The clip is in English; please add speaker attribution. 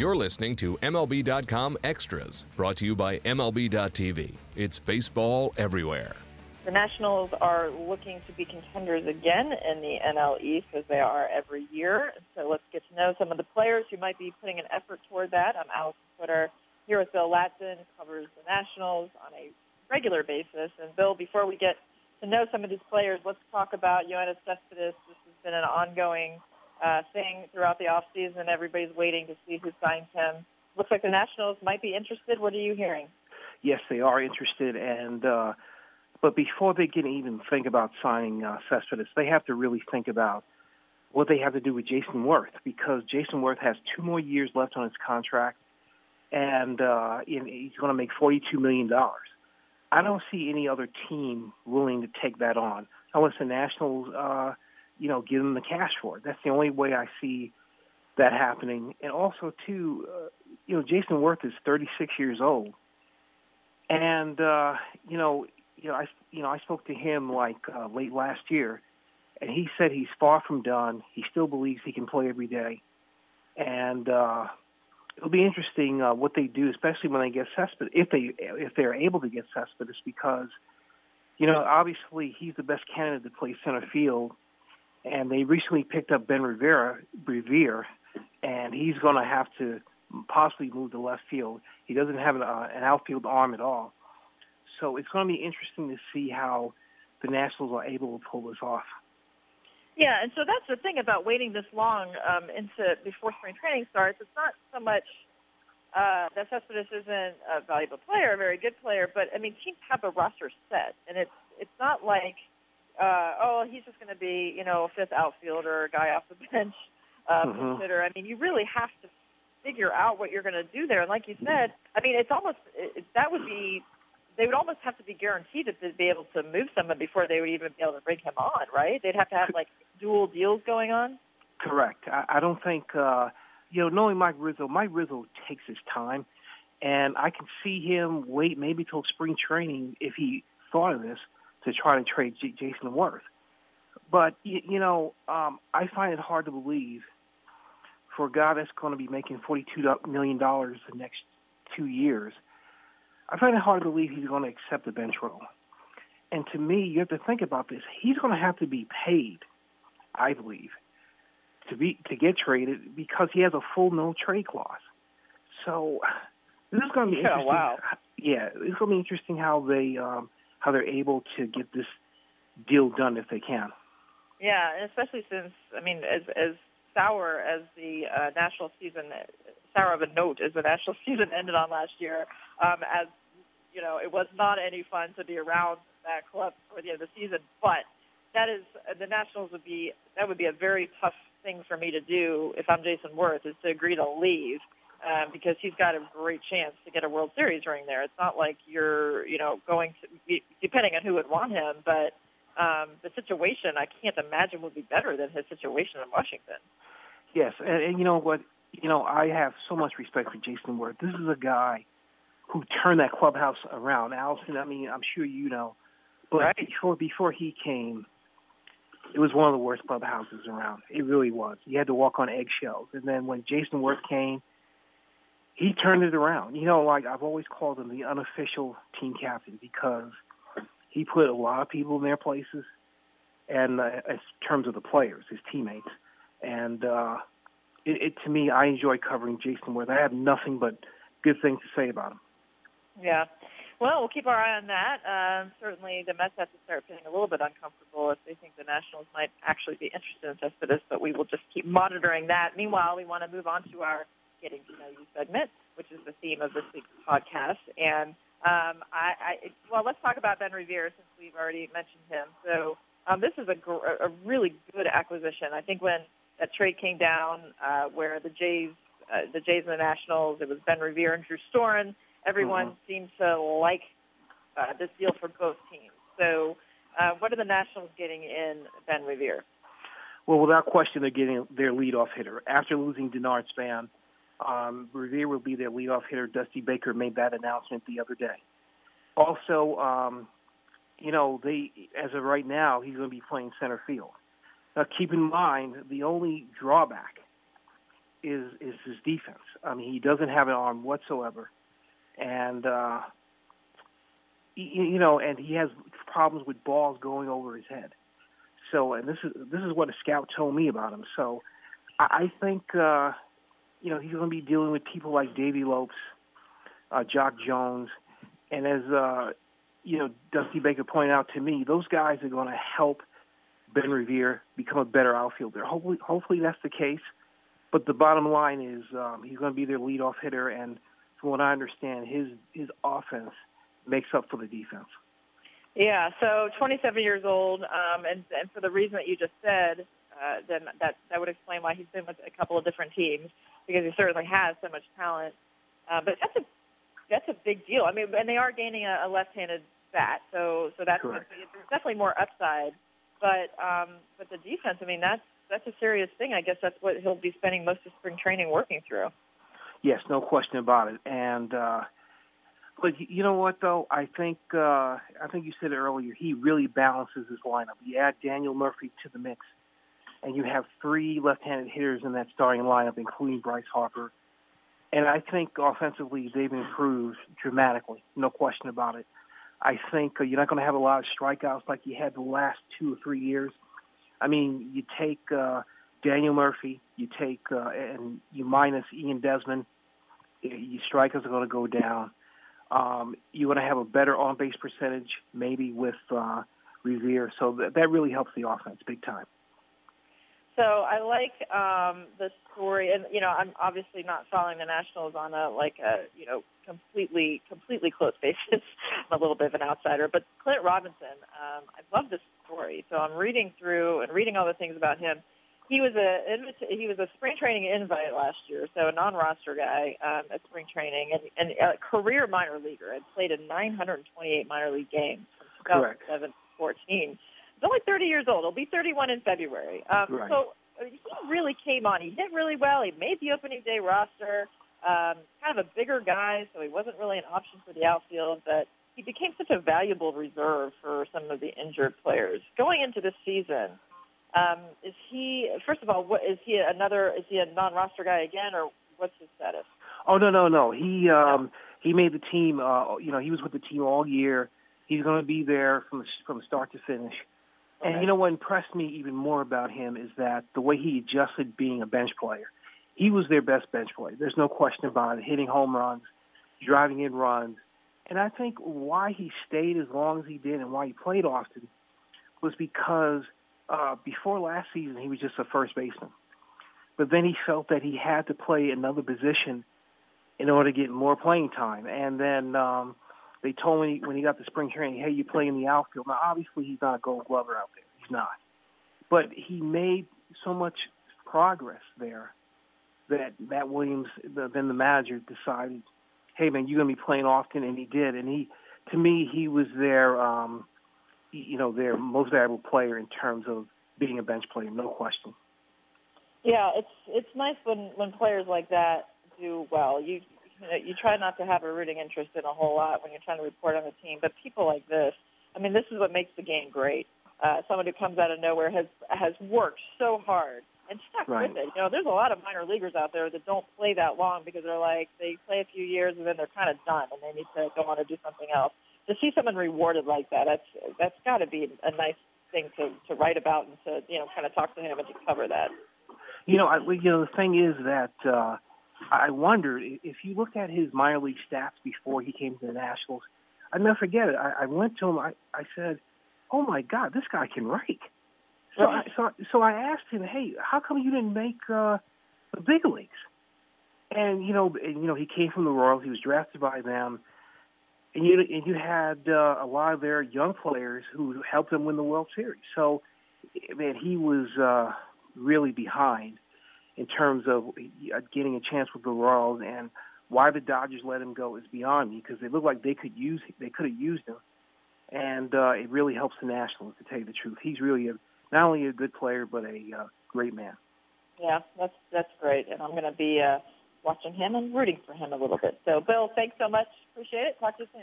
Speaker 1: You're listening to MLB.com Extras, brought to you by MLB.tv. It's baseball everywhere.
Speaker 2: The Nationals are looking to be contenders again in the NL East as they are every year. So let's get to know some of the players who might be putting an effort toward that. I'm Alyson Footer here with Bill Ladson, covers the Nationals on a regular basis. And Bill, before we get to know some of these players, let's talk about Yoenis Cespedes. This has been an ongoing uh, thing throughout the off season. Everybody's waiting to see who signs him. Looks like the Nationals might be interested. What are you hearing?
Speaker 3: Yes, they are interested, and uh, but before they can even think about signing uh, Cespedes, they have to really think about what they have to do with Jayson Werth because Jayson Werth has two more years left on his contract, and uh, he's going to make forty-two million dollars. I don't see any other team willing to take that on unless the Nationals. Uh, you know, give them the cash for it. That's the only way I see that happening. And also, too, uh, you know, Jayson Werth is 36 years old, and uh, you know, you know, I you know, I spoke to him like uh, late last year, and he said he's far from done. He still believes he can play every day, and uh, it'll be interesting uh, what they do, especially when they get Cespedes, if they if they're able to get Cespedes, because you know, obviously he's the best candidate to play center field and they recently picked up Ben Rivera, Revere, and he's going to have to possibly move to left field. He doesn't have an, uh, an outfield arm at all, so it's going to be interesting to see how the Nationals are able to pull this off.
Speaker 2: Yeah, and so that's the thing about waiting this long um, into before spring training starts. It's not so much uh, that Cespedes isn't a valuable player, a very good player, but I mean teams have a roster set, and it's it's not like uh, oh, he's just going to be, you know, a fifth outfielder, a guy off the bench uh, mm-hmm. consider. I mean, you really have to figure out what you're going to do there. And like you said, I mean, it's almost it, that would be they would almost have to be guaranteed to be able to move someone before they would even be able to bring him on, right? They'd have to have like dual deals going on.
Speaker 3: Correct. I, I don't think uh, you know, knowing Mike Rizzo, Mike Rizzo takes his time, and I can see him wait maybe till spring training if he thought of this to try to trade J- Jayson Werth. But you, you know, um, I find it hard to believe for a guy that's going to be making forty-two million dollars the next two years. I find it hard to believe he's going to accept the bench role. And to me, you have to think about this. He's going to have to be paid, I believe, to be to get traded because he has a full no trade clause. So this is going to be
Speaker 2: yeah,
Speaker 3: interesting.
Speaker 2: Wow.
Speaker 3: Yeah, it's going to be interesting how they um, how they're able to get this deal done if they can.
Speaker 2: Yeah, and especially since I mean, as as sour as the uh, national season, sour of a note as the national season ended on last year, um, as you know, it was not any fun to be around that club for the end of the season. But that is the Nationals would be that would be a very tough thing for me to do if I'm Jayson Werth is to agree to leave um, because he's got a great chance to get a World Series ring there. It's not like you're, you know, going to, depending on who would want him, but um, the situation I can't imagine would be better than his situation in Washington.
Speaker 3: Yes, and, and you know what? You know, I have so much respect for Jayson Werth. This is a guy who turned that clubhouse around. Alyson, I mean, I'm sure you know, but
Speaker 2: right.
Speaker 3: before before he came, it was one of the worst clubhouses around. It really was. You had to walk on eggshells. And then when Jayson Werth came, he turned it around. You know, like I've always called him the unofficial team captain because he put a lot of people in their places, and uh, in terms of the players, his teammates, and uh, it, it to me, I enjoy covering Jayson Werth. I have nothing but good things to say about him.
Speaker 2: Yeah. Well, we'll keep our eye on that. Um, certainly, the Mets have to start feeling a little bit uncomfortable if they think the Nationals might actually be interested in Cespedes, but we will just keep monitoring that. Meanwhile, we want to move on to our Getting to Know You segment, which is the theme of this week's podcast. And um, I, I, well, let's talk about Ben Revere since we've already mentioned him. So um, this is a, gr- a really good acquisition. I think when that trade came down, uh, where the Jays, uh, the Jays and the Nationals, it was Ben Revere and Drew Storen. Everyone mm-hmm. seemed to like uh, this deal for both teams. So, uh, what are the Nationals getting in Ben Revere?
Speaker 3: Well, without question, they're getting their leadoff hitter after losing Denard Span um, Revere will be their leadoff hitter. Dusty Baker made that announcement the other day. Also, um, you know, they as of right now, he's going to be playing center field. Now, keep in mind the only drawback is is his defense. I mean, he doesn't have an arm whatsoever, and uh, you, you know, and he has problems with balls going over his head. So, and this is this is what a scout told me about him. So, I, I think uh, you know he's going to be dealing with people like Davey Lopes, uh, Jock Jones, and as uh, you know, Dusty Baker pointed out to me, those guys are going to help Ben Revere become a better outfielder. Hopefully, hopefully that's the case. But the bottom line is um, he's going to be their leadoff hitter, and from what I understand, his his offense makes up for the defense.
Speaker 2: Yeah, so 27 years old, um, and and for the reason that you just said, uh, then that that would explain why he's been with a couple of different teams because he certainly has so much talent. Uh, but that's a that's a big deal. I mean, and they are gaining a, a left-handed bat, so so that's
Speaker 3: Correct.
Speaker 2: definitely more upside. But um, but the defense, I mean, that's that's a serious thing. I guess that's what he'll be spending most of spring training working through.
Speaker 3: Yes, no question about it. And uh, but you know what though? I think uh, I think you said earlier. He really balances his lineup. You add Daniel Murphy to the mix, and you have three left-handed hitters in that starting lineup, including Bryce Harper. And I think offensively they've improved dramatically, no question about it. I think uh, you're not going to have a lot of strikeouts like you had the last two or three years. I mean, you take uh, Daniel Murphy, you take uh, and you minus Ian Desmond, your strikeouts are going to go down. Um, you're going to have a better on base percentage, maybe with uh, Revere. So that, that really helps the offense big time.
Speaker 2: So I like um, the story, and you know, I'm obviously not following the Nationals on a like a you know completely completely close basis. I'm a little bit of an outsider, but Clint Robinson, um, I love this story. So I'm reading through and reading all the things about him. He was a he was a spring training invite last year, so a non-roster guy um, at spring training, and, and a career minor leaguer. Had played in 928 minor league games from 2007 to 14 He's only 30 years old. He'll be 31 in February. Um,
Speaker 3: right.
Speaker 2: So uh, he really came on. He hit really well. He made the opening day roster. Um, kind of a bigger guy, so he wasn't really an option for the outfield, but he became such a valuable reserve for some of the injured players. Going into this season, um, is he first of all? What is he another? Is he a non-roster guy again, or what's his status?
Speaker 3: Oh no no no. He um, he made the team. Uh, you know, he was with the team all year. He's going to be there from from start to finish. And you know what impressed me even more about him is that the way he adjusted being a bench player. He was their best bench player. There's no question about it. Hitting home runs, driving in runs. And I think why he stayed as long as he did and why he played often was because uh, before last season he was just a first baseman. But then he felt that he had to play another position in order to get more playing time. And then um, they told me when he got the spring training, hey, you play in the outfield. Now, obviously, he's not a gold glover out there. He's not. But he made so much progress there that Matt Williams, the, then the manager, decided, hey, man, you're going to be playing often. And he did. And he, to me, he was their, um, you know, their most valuable player in terms of being a bench player, no question.
Speaker 2: Yeah, it's it's nice when when players like that do well. You you, try not to have a rooting interest in a whole lot when you're trying to report on the team, but people like this, I mean, this is what makes the game great. Uh, somebody who comes out of nowhere has has worked so hard and stuck
Speaker 3: Right.
Speaker 2: with it. You know, there's a lot of minor leaguers out there that don't play that long because they're like they play a few years and then they're kind of done and they need to go on to do something else. To see someone rewarded like that, that's that's got to be a nice thing to to write about and to you know kind of talk to him and to cover that.
Speaker 3: You know, I, you know, the thing is that uh, I wondered i- if you looked at his minor league stats before he came to the Nationals. I'd never forget it. I, I went to him. I, I said, "Oh my God, this guy can rake." So, I, so, I- so I asked him, "Hey, how come you didn't make uh, the big leagues?" And you know, and, you know, he came from the Royals. He was drafted by them, and you and you had uh, a lot of their young players who helped them win the World Series. So, man, he was uh, really behind in terms of uh, getting a chance with the Royals, and why the Dodgers let him go is beyond me because they look like they could use they could have used him, and uh, it really helps the Nationals to tell you the truth. He's really a, not only a good player but a uh, great man.
Speaker 2: Yeah, that's that's great, and I'm going to be uh, watching him and rooting for him a little bit. So, Bill, thanks so much. Appreciate it. Talk to you soon.